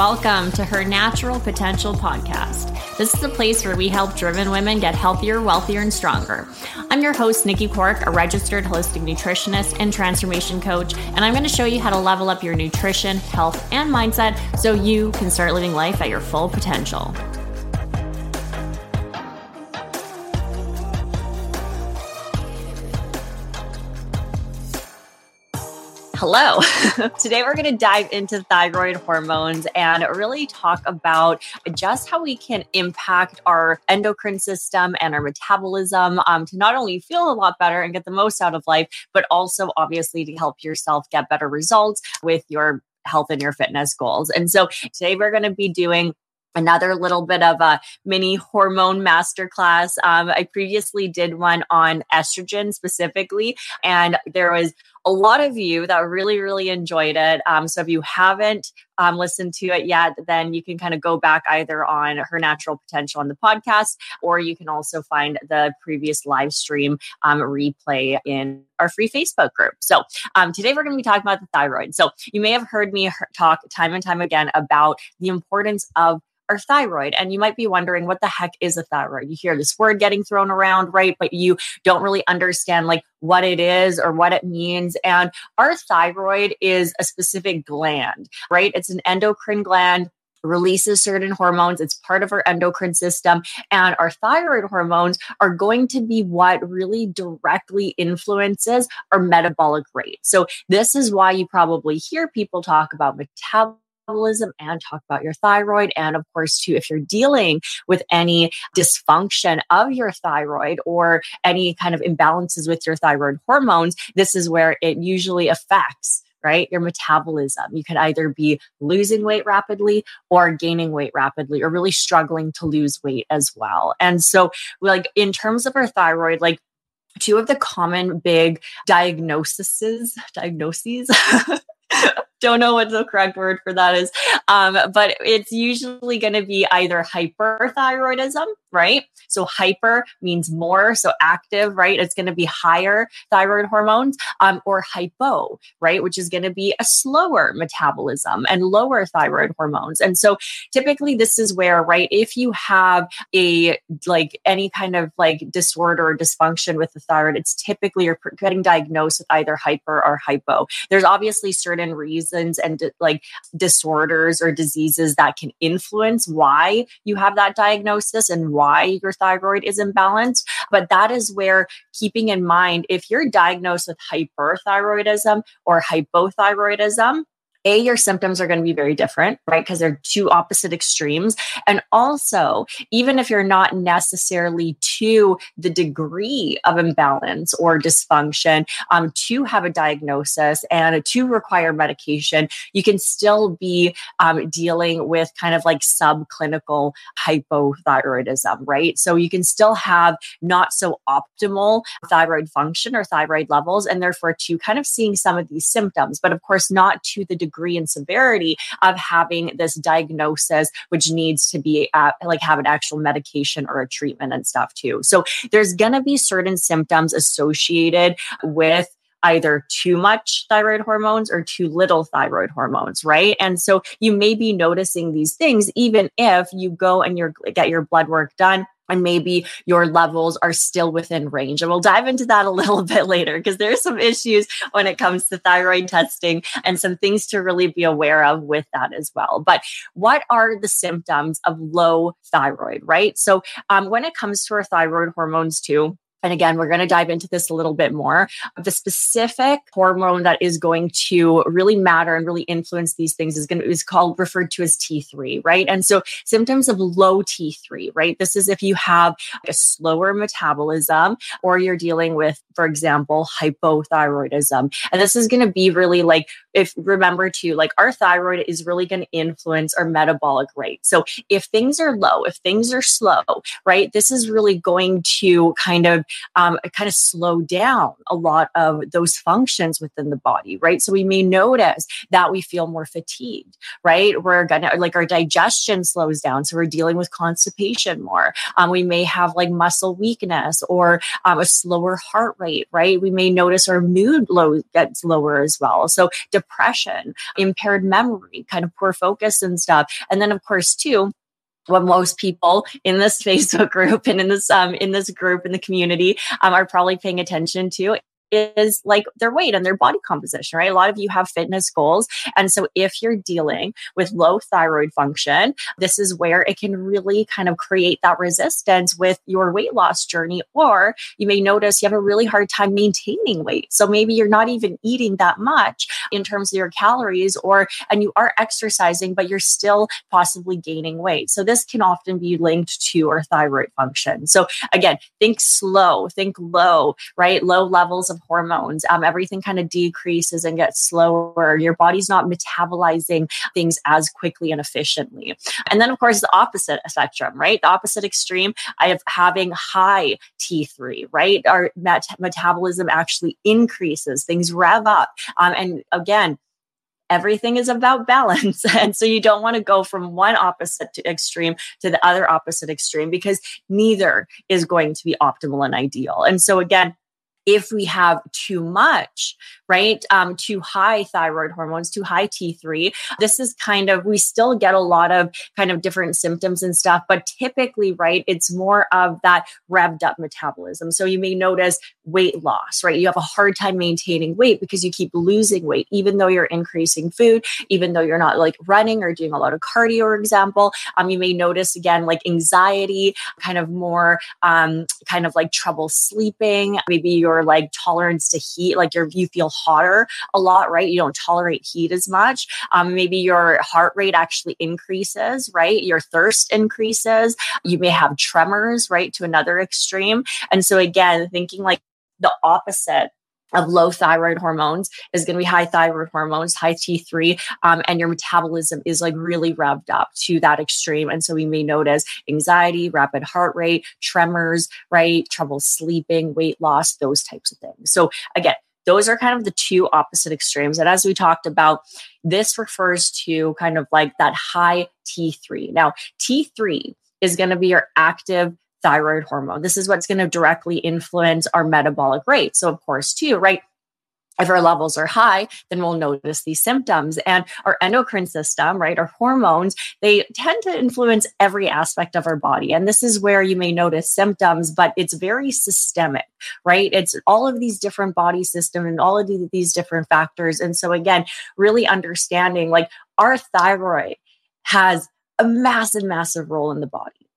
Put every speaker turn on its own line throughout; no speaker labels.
Welcome to Her Natural Potential podcast. This is a place where we help driven women get healthier, wealthier, and stronger. I'm your host, Nikki Cork, a registered holistic nutritionist and transformation coach, and I'm going to show you how to level up your nutrition, health, and mindset so you can start living life at your full potential. Hello. Today, we're going to dive into thyroid hormones and really talk about just how we can impact our endocrine system and our metabolism um, to not only feel a lot better and get the most out of life, but also obviously to help yourself get better results with your health and your fitness goals. And so, today, we're going to be doing another little bit of a mini hormone masterclass. Um, I previously did one on estrogen specifically, and there was a lot of you that really, really enjoyed it. Um, so if you haven't um, listened to it yet, then you can kind of go back either on her natural potential on the podcast, or you can also find the previous live stream um, replay in our free Facebook group. So um, today we're going to be talking about the thyroid. So you may have heard me talk time and time again about the importance of our thyroid. And you might be wondering, what the heck is a thyroid? You hear this word getting thrown around, right? But you don't really understand like what it is or what it means. And our thyroid is a specific gland, right? It's an endocrine gland releases certain hormones. It's part of our endocrine system. And our thyroid hormones are going to be what really directly influences our metabolic rate. So, this is why you probably hear people talk about metabolism and talk about your thyroid. And of course, too, if you're dealing with any dysfunction of your thyroid or any kind of imbalances with your thyroid hormones, this is where it usually affects right? Your metabolism. You could either be losing weight rapidly or gaining weight rapidly or really struggling to lose weight as well. And so, like, in terms of our thyroid, like, two of the common big diagnoses, diagnoses don't know what the correct word for that is. Um, but it's usually going to be either hyperthyroidism, right? So hyper means more, so active, right? It's going to be higher thyroid hormones, um, or hypo, right? Which is going to be a slower metabolism and lower thyroid hormones. And so typically this is where, right, if you have a like any kind of like disorder or dysfunction with the thyroid, it's typically you're getting diagnosed with either hyper or hypo. There's obviously certain reasons and like disorders or diseases that can influence why you have that diagnosis and why your thyroid is imbalanced. But that is where keeping in mind if you're diagnosed with hyperthyroidism or hypothyroidism, a, your symptoms are going to be very different, right? Because they're two opposite extremes. And also, even if you're not necessarily to the degree of imbalance or dysfunction um, to have a diagnosis and to require medication, you can still be um, dealing with kind of like subclinical hypothyroidism, right? So you can still have not so optimal thyroid function or thyroid levels, and therefore to kind of seeing some of these symptoms, but of course, not to the degree degree and severity of having this diagnosis, which needs to be at, like have an actual medication or a treatment and stuff too. So there's going to be certain symptoms associated with either too much thyroid hormones or too little thyroid hormones, right? And so you may be noticing these things even if you go and you get your blood work done and maybe your levels are still within range. And we'll dive into that a little bit later because there's some issues when it comes to thyroid testing and some things to really be aware of with that as well. But what are the symptoms of low thyroid, right? So um, when it comes to our thyroid hormones too, and again, we're going to dive into this a little bit more. The specific hormone that is going to really matter and really influence these things is going to is called referred to as T3, right? And so symptoms of low T3, right? This is if you have a slower metabolism or you're dealing with, for example, hypothyroidism. And this is going to be really like if remember to like our thyroid is really going to influence our metabolic rate. So if things are low, if things are slow, right? This is really going to kind of um, kind of slow down a lot of those functions within the body, right? So we may notice that we feel more fatigued, right? We're gonna like our digestion slows down, so we're dealing with constipation more. Um, we may have like muscle weakness or um, a slower heart rate, right? We may notice our mood low gets lower as well. So depression, impaired memory, kind of poor focus and stuff. And then of course too, what most people in this Facebook group and in this um in this group in the community um, are probably paying attention to is like their weight and their body composition, right? A lot of you have fitness goals. And so if you're dealing with low thyroid function, this is where it can really kind of create that resistance with your weight loss journey. Or you may notice you have a really hard time maintaining weight. So maybe you're not even eating that much in terms of your calories or, and you are exercising, but you're still possibly gaining weight. So this can often be linked to our thyroid function. So again, think slow, think low, right? Low levels of hormones. Um, everything kind of decreases and gets slower. Your body's not metabolizing things as quickly and efficiently. And then, of course, the opposite spectrum, right? The opposite extreme of having high T3, right? Our met- metabolism actually increases, things rev up. Um, and again, everything is about balance. and so you don't want to go from one opposite to extreme to the other opposite extreme because neither is going to be optimal and ideal. And so again, if we have too much, right? Um, too high thyroid hormones, too high T3. This is kind of, we still get a lot of kind of different symptoms and stuff, but typically, right, it's more of that revved up metabolism. So you may notice weight loss, right? You have a hard time maintaining weight because you keep losing weight, even though you're increasing food, even though you're not like running or doing a lot of cardio, for example. Um, you may notice again, like anxiety, kind of more, um, kind of like trouble sleeping. Maybe your like tolerance to heat, like you're, you feel hotter a lot, right? You don't tolerate heat as much. Um, maybe your heart rate actually increases, right? Your thirst increases. You may have tremors, right? To another extreme. And so again, thinking like the opposite of low thyroid hormones is going to be high thyroid hormones, high T3, um, and your metabolism is like really revved up to that extreme. And so we may notice anxiety, rapid heart rate, tremors, right? Trouble sleeping, weight loss, those types of things. So again, those are kind of the two opposite extremes. And as we talked about, this refers to kind of like that high T3. Now, T3 is going to be your active thyroid hormone. This is what's going to directly influence our metabolic rate. So, of course, too, right? If our levels are high, then we'll notice these symptoms. And our endocrine system, right, our hormones, they tend to influence every aspect of our body. And this is where you may notice symptoms, but it's very systemic, right? It's all of these different body system and all of these different factors. And so, again, really understanding like our thyroid has a massive, massive role in the body,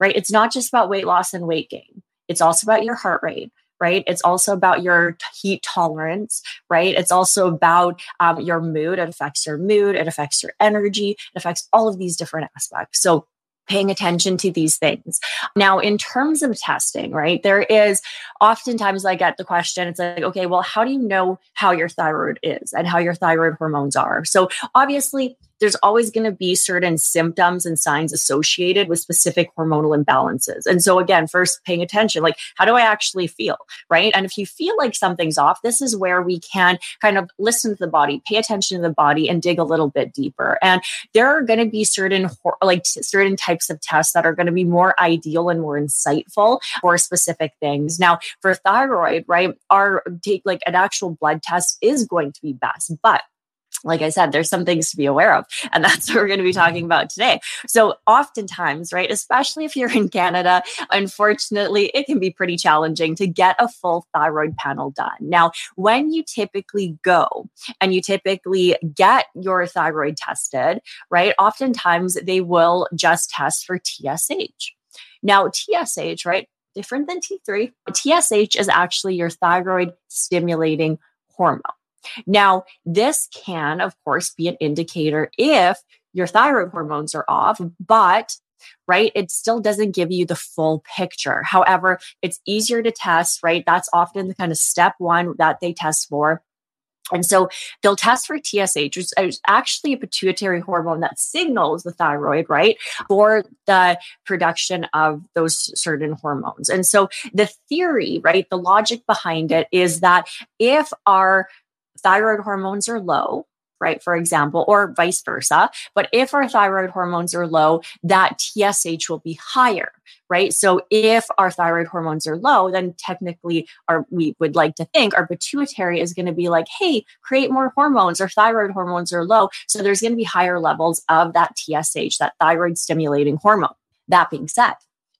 right? It's not just about weight loss and weight gain, it's also about your heart rate right? It's also about your heat tolerance, right? It's also about um, your mood. It affects your mood, it affects your energy, it affects all of these different aspects. So, paying attention to these things. Now, in terms of testing, right, there is oftentimes I get the question, it's like, okay, well, how do you know how your thyroid is and how your thyroid hormones are? So, obviously, there's always going to be certain symptoms and signs associated with specific hormonal imbalances. And so, again, first paying attention, like, how do I actually feel? Right. And if you feel like something's off, this is where we can kind of listen to the body, pay attention to the body, and dig a little bit deeper. And there are going to be certain, like, certain types of tests that are going to be more ideal and more insightful for specific things. Now, for thyroid, right, our take like an actual blood test is going to be best, but like I said, there's some things to be aware of. And that's what we're going to be talking mm-hmm. about today. So, oftentimes, right, especially if you're in Canada, unfortunately, it can be pretty challenging to get a full thyroid panel done. Now, when you typically go and you typically get your thyroid tested, right, oftentimes they will just test for TSH. Now, TSH, right, different than T3, TSH is actually your thyroid stimulating hormone. Now, this can, of course, be an indicator if your thyroid hormones are off, but right? It still doesn't give you the full picture. However, it's easier to test, right? That's often the kind of step one that they test for. And so they'll test for TSH, which is actually a pituitary hormone that signals the thyroid, right, for the production of those certain hormones. And so the theory, right, the logic behind it is that if our thyroid hormones are low, right? For example, or vice versa. But if our thyroid hormones are low, that TSH will be higher, right? So if our thyroid hormones are low, then technically our we would like to think our pituitary is going to be like, hey, create more hormones. Our thyroid hormones are low. So there's going to be higher levels of that TSH, that thyroid stimulating hormone. That being said,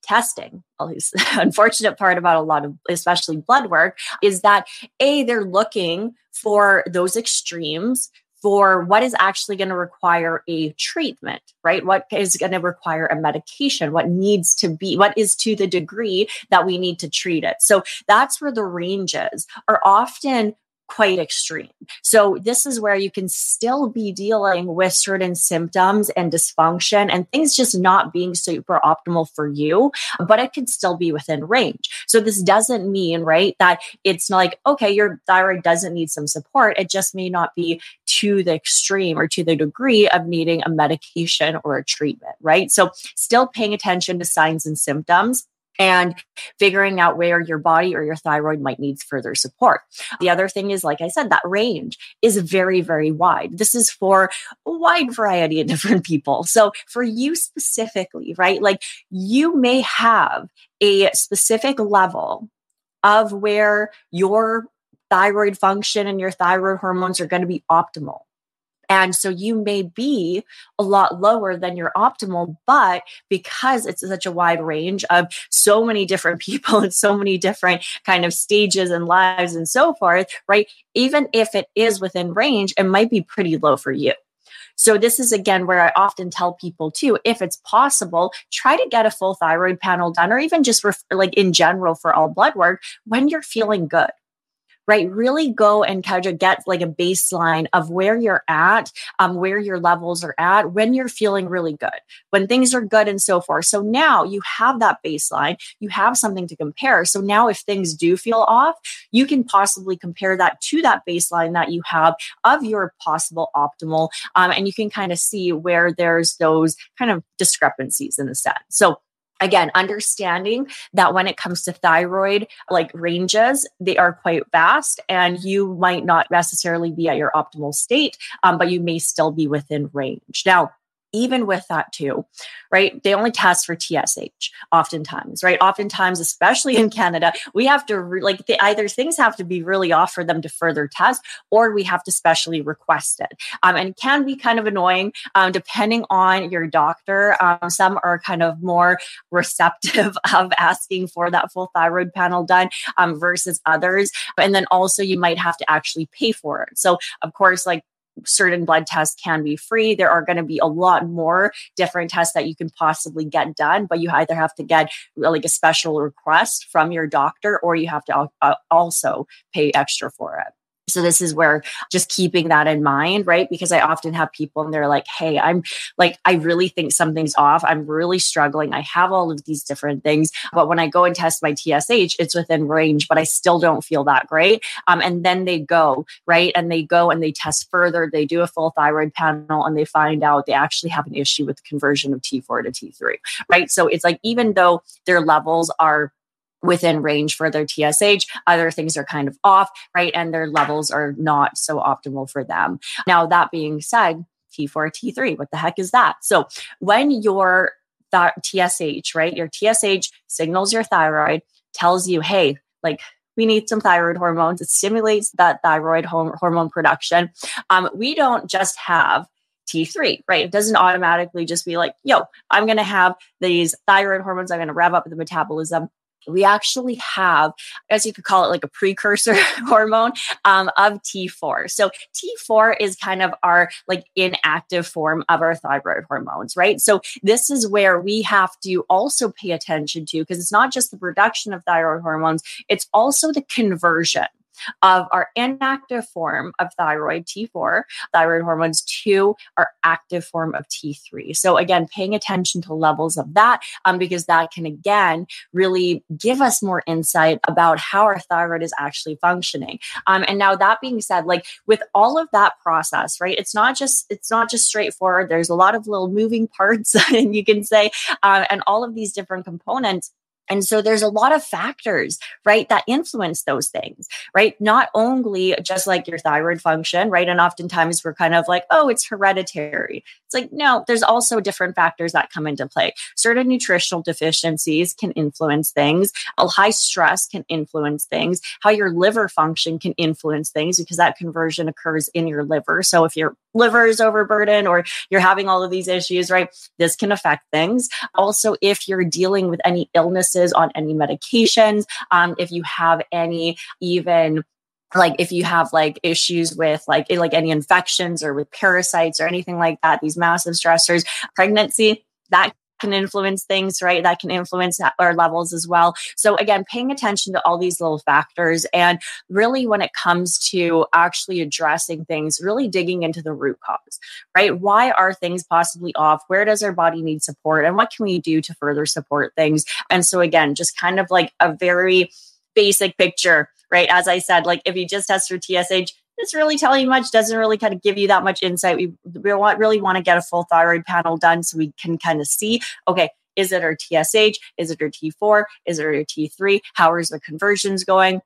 testing, the unfortunate part about a lot of, especially blood work, is that A, they're looking for those extremes for what is actually going to require a treatment, right? What is going to require a medication? What needs to be, what is to the degree that we need to treat it? So that's where the ranges are often quite extreme. So this is where you can still be dealing with certain symptoms and dysfunction and things just not being super optimal for you, but it could still be within range. So this doesn't mean, right, that it's not like, okay, your thyroid doesn't need some support. It just may not be to the extreme or to the degree of needing a medication or a treatment, right? So still paying attention to signs and symptoms and figuring out where your body or your thyroid might need further support. The other thing is, like I said, that range is very, very wide. This is for a wide variety of different people. So for you specifically, right? Like you may have a specific level of where your thyroid function and your thyroid hormones are going to be optimal. And so you may be a lot lower than your optimal, but because it's such a wide range of so many different people and so many different kind of stages and lives and so forth, right? Even if it is within range, it might be pretty low for you. So this is again where I often tell people too, if it's possible, try to get a full thyroid panel done, or even just ref- like in general for all blood work when you're feeling good right? Really go and kind of get like a baseline of where you're at, um, where your levels are at when you're feeling really good, when things are good and so forth. So now you have that baseline, you have something to compare. So now if things do feel off, you can possibly compare that to that baseline that you have of your possible optimal. Um, and you can kind of see where there's those kind of discrepancies in the set. So again understanding that when it comes to thyroid like ranges they are quite vast and you might not necessarily be at your optimal state um, but you may still be within range. Now even with that too, right? They only test for TSH oftentimes, right? Oftentimes, especially in Canada, we have to re- like the, either things have to be really off for them to further test, or we have to specially request it. Um, and it can be kind of annoying um, depending on your doctor. Um, some are kind of more receptive of asking for that full thyroid panel done um, versus others. And then also you might have to actually pay for it. So of course, like certain blood tests can be free. There are going to be a lot more different tests that you can possibly get done, but you either have to get like a special request from your doctor or you have to uh, also pay extra for it. So this is where just keeping that in mind, right? Because I often have people and they're like, "Hey, I'm like I really think something's off. I'm really struggling. I have all of these different things, but when I go and test my TSH, it's within range, but I still don't feel that great." Um, and then they go right, and they go and they test further. They do a full thyroid panel, and they find out they actually have an issue with the conversion of T4 to T3, right? So it's like even though their levels are within range for their TSH. Other things are kind of off, right? And their levels are not so optimal for them. Now, that being said, T4, T3, what the heck is that? So when your th- TSH, right, your TSH signals your thyroid, tells you, hey, like, we need some thyroid hormones. It stimulates that thyroid hormone production. Um, we don't just have T3, right? It doesn't automatically just be like, yo, I'm going to have these thyroid hormones. I'm going to rev up the metabolism we actually have, as you could call it, like a precursor hormone um, of T4. So T4 is kind of our like inactive form of our thyroid hormones, right? So this is where we have to also pay attention to because it's not just the production of thyroid hormones, it's also the conversion of our inactive form of thyroid T4, thyroid hormones, to our active form of T3. So, again, paying attention to levels of that um, because that can, again, really give us more insight about how our thyroid is actually functioning. Um, and now, that being said, like with all of that process, right, it's not just it's not just straightforward. There's a lot of little moving parts, and you can say, uh, and all of these different components and so there's a lot of factors, right, that influence those things, right? Not only just like your thyroid function, right? And oftentimes we're kind of like, oh, it's hereditary. It's like, no, there's also different factors that come into play. Certain nutritional deficiencies can influence things. A high stress can influence things. How your liver function can influence things because that conversion occurs in your liver. So if your liver is overburdened or you're having all of these issues, right, this can affect things. Also, if you're dealing with any illnesses on any medications, um, if you have any even like if you have like issues with like like any infections or with parasites or anything like that these massive stressors pregnancy that can influence things, right? That can influence our levels as well. So again, paying attention to all these little factors and really when it comes to actually addressing things, really digging into the root cause, right? Why are things possibly off? Where does our body need support? And what can we do to further support things? And so again, just kind of like a very basic picture, right? As I said, like if you just test for TSH, it's really telling you much, doesn't really kind of give you that much insight. We, we want, really want to get a full thyroid panel done so we can kind of see, okay, is it our TSH? Is it our T4? Is it our T3? How is the conversions going?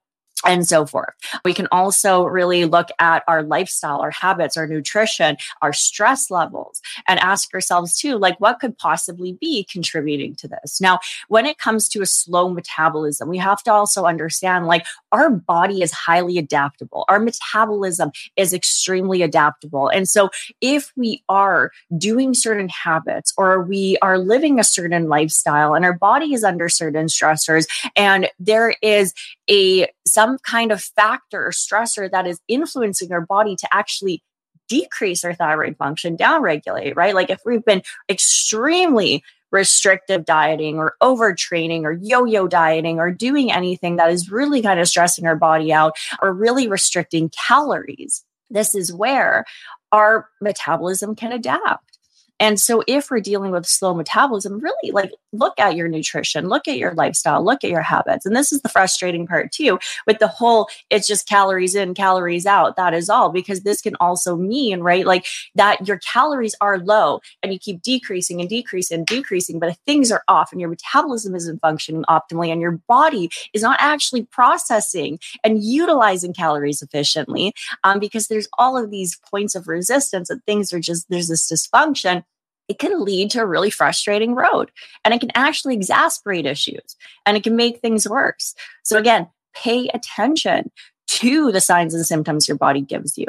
And so forth. We can also really look at our lifestyle, our habits, our nutrition, our stress levels, and ask ourselves too, like, what could possibly be contributing to this? Now, when it comes to a slow metabolism, we have to also understand, like, our body is highly adaptable. Our metabolism is extremely adaptable. And so, if we are doing certain habits or we are living a certain lifestyle and our body is under certain stressors, and there is a some kind of factor or stressor that is influencing our body to actually decrease our thyroid function, downregulate, right? Like if we've been extremely restrictive dieting or overtraining or yo-yo dieting or doing anything that is really kind of stressing our body out or really restricting calories, this is where our metabolism can adapt. And so, if we're dealing with slow metabolism, really like look at your nutrition, look at your lifestyle, look at your habits. And this is the frustrating part too with the whole it's just calories in, calories out. That is all, because this can also mean, right, like that your calories are low and you keep decreasing and decreasing and decreasing, but things are off and your metabolism isn't functioning optimally and your body is not actually processing and utilizing calories efficiently um, because there's all of these points of resistance and things are just, there's this dysfunction it can lead to a really frustrating road and it can actually exasperate issues and it can make things worse. So, again, pay attention to the signs and symptoms your body gives you.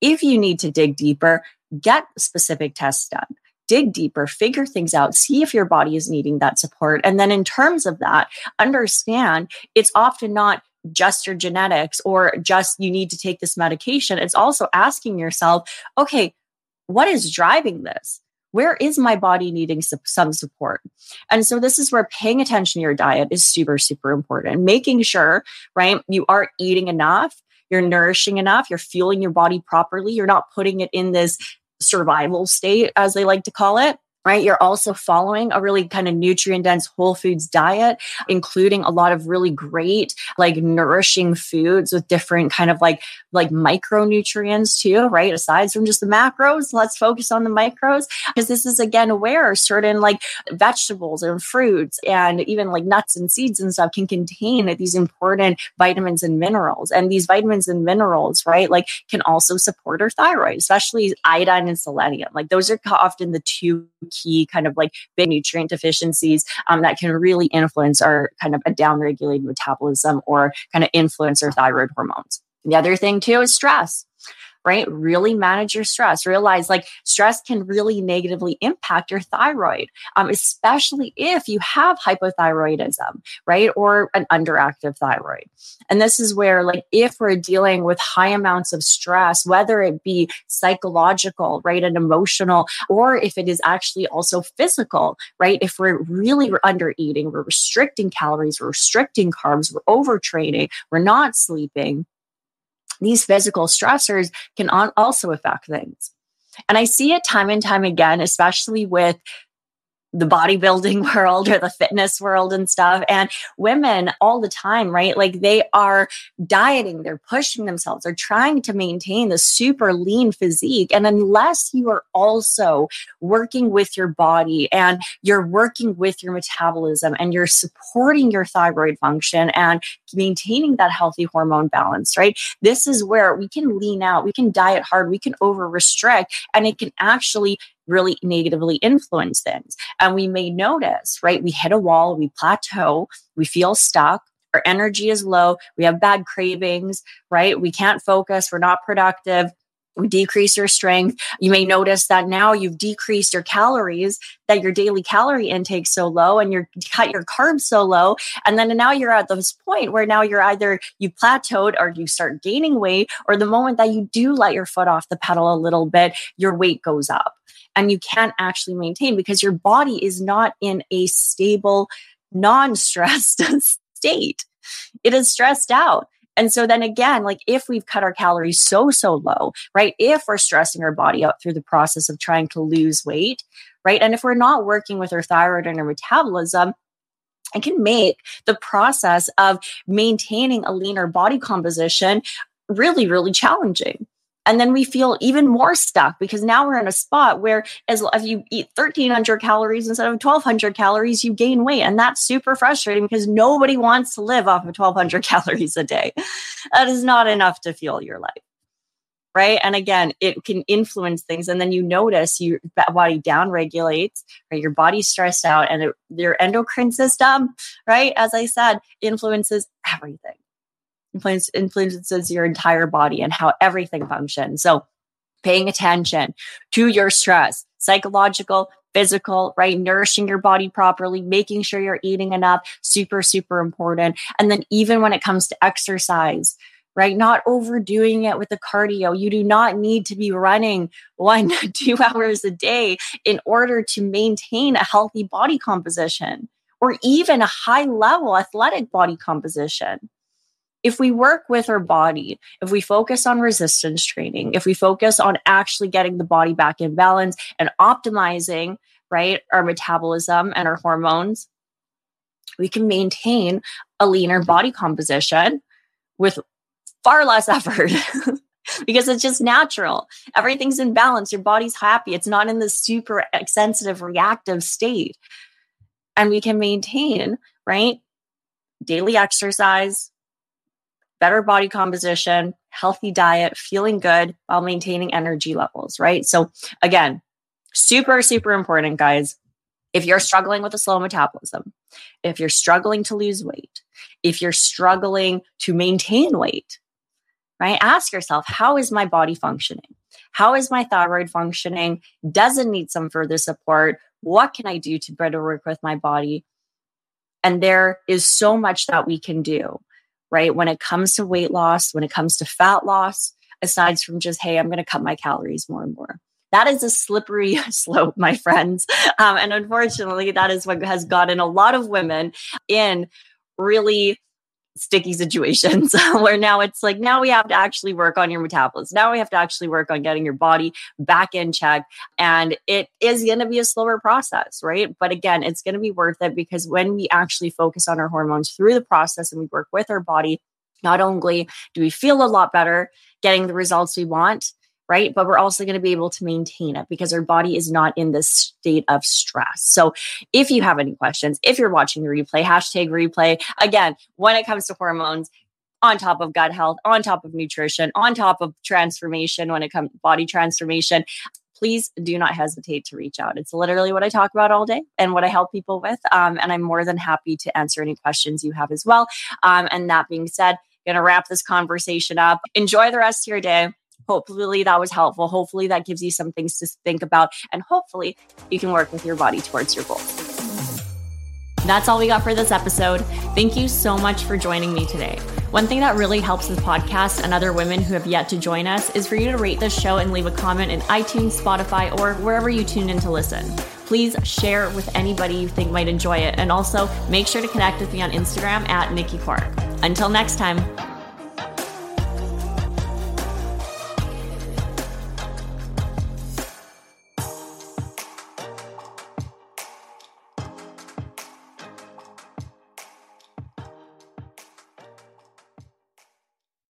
If you need to dig deeper, get specific tests done. Dig deeper, figure things out, see if your body is needing that support. And then, in terms of that, understand it's often not just your genetics or just you need to take this medication. It's also asking yourself, okay, what is driving this? Where is my body needing some support? And so this is where paying attention to your diet is super, super important. Making sure, right, you are eating enough, you're nourishing enough, you're fueling your body properly, you're not putting it in this survival state, as they like to call it right? You're also following a really kind of nutrient dense whole foods diet, including a lot of really great, like nourishing foods with different kind of like, like micronutrients too, right? Aside from just the macros, let's focus on the micros because this is again where certain like vegetables and fruits and even like nuts and seeds and stuff can contain these important vitamins and minerals. And these vitamins and minerals, right? Like can also support our thyroid, especially iodine and selenium. Like those are often the two key kind of like big nutrient deficiencies um, that can really influence our kind of a downregulated metabolism or kind of influence our thyroid hormones. The other thing too is stress right? Really manage your stress. Realize like stress can really negatively impact your thyroid, um, especially if you have hypothyroidism, right? Or an underactive thyroid. And this is where, like, if we're dealing with high amounts of stress, whether it be psychological, right, and emotional, or if it is actually also physical, right? If we're really under eating, we're restricting calories, we're restricting carbs, we're overtraining, we're not sleeping these physical stressors can also affect things. And I see it time and time again, especially with the bodybuilding world or the fitness world and stuff. And women all the time, right? Like they are dieting, they're pushing themselves, they're trying to maintain the super lean physique. And unless you are also working with your body and you're working with your metabolism and you're supporting your thyroid function and maintaining that healthy hormone balance, right? This is where we can lean out, we can diet hard, we can over restrict, and it can actually really negatively influence things. And we may notice, right? We hit a wall, we plateau, we feel stuck, our energy is low, we have bad cravings, right? We can't focus, we're not productive. We decrease your strength. You may notice that now you've decreased your calories, that your daily calorie intake so low, and you cut your carbs so low. And then now you're at this point where now you're either you plateaued or you start gaining weight, or the moment that you do let your foot off the pedal a little bit, your weight goes up and you can't actually maintain because your body is not in a stable, non stressed state. It is stressed out. And so then again, like if we've cut our calories so, so low, right? If we're stressing our body out through the process of trying to lose weight, right? And if we're not working with our thyroid and our metabolism, it can make the process of maintaining a leaner body composition really, really challenging. And then we feel even more stuck because now we're in a spot where as if you eat 1300 calories instead of 1200 calories, you gain weight. And that's super frustrating because nobody wants to live off of 1200 calories a day. That is not enough to fuel your life. Right. And again, it can influence things. And then you notice your body down regulates, right? Your body's stressed out and it, your endocrine system, right? As I said, influences everything influence, influences your entire body and how everything functions. So paying attention to your stress, psychological, physical, right? Nourishing your body properly, making sure you're eating enough, super, super important. And then even when it comes to exercise, right? Not overdoing it with the cardio. You do not need to be running one, two hours a day in order to maintain a healthy body composition or even a high level athletic body composition if we work with our body, if we focus on resistance training, if we focus on actually getting the body back in balance and optimizing, right, our metabolism and our hormones, we can maintain a leaner body composition with far less effort. because it's just natural. Everything's in balance. Your body's happy. It's not in this super sensitive, reactive state. And we can maintain, right? Daily exercise, better body composition, healthy diet, feeling good while maintaining energy levels, right? So, again, super, super important, guys. If you're struggling with a slow metabolism, if you're struggling to lose weight, if you're struggling to maintain weight, right? Ask yourself, how is my body functioning? How is my thyroid functioning? Does it need some further support? What can I do to better work with my body? And there is so much that we can do right? When it comes to weight loss, when it comes to fat loss, aside from just, hey, I'm going to cut my calories more and more. That is a slippery slope, my friends. Um, and unfortunately, that is what has gotten a lot of women in really sticky situations uh, where now it's like now we have to actually work on your metabolism. Now we have to actually work on getting your body back in check and it is going to be a slower process right? But again it's going to be worth it because when we actually focus on our hormones through the process and we work with our body not only do we feel a lot better getting the results we want right? But we're also going to be able to maintain it because our body is not in this state of stress. So if you have any questions, if you're watching the replay, hashtag replay, again, when it comes to hormones, on top of gut health, on top of nutrition, on top of transformation, when it comes to body transformation, please do not hesitate to reach out. It's literally what I talk about all day and what I help people with. Um, and I'm more than happy to answer any questions you have as well. Um, and that being said, going to wrap this conversation up. Enjoy the rest of your day. Hopefully that was helpful. Hopefully that gives you some things to think about. And hopefully you can work with your body towards your goals. That's all we got for this episode. Thank you so much for joining me today. One thing that really helps the podcast and other women who have yet to join us is for you to rate this show and leave a comment in iTunes, Spotify, or wherever you tune in to listen. Please share with anybody you think might enjoy it. And also make sure to connect with me on Instagram at Nikki Clark. Until next time.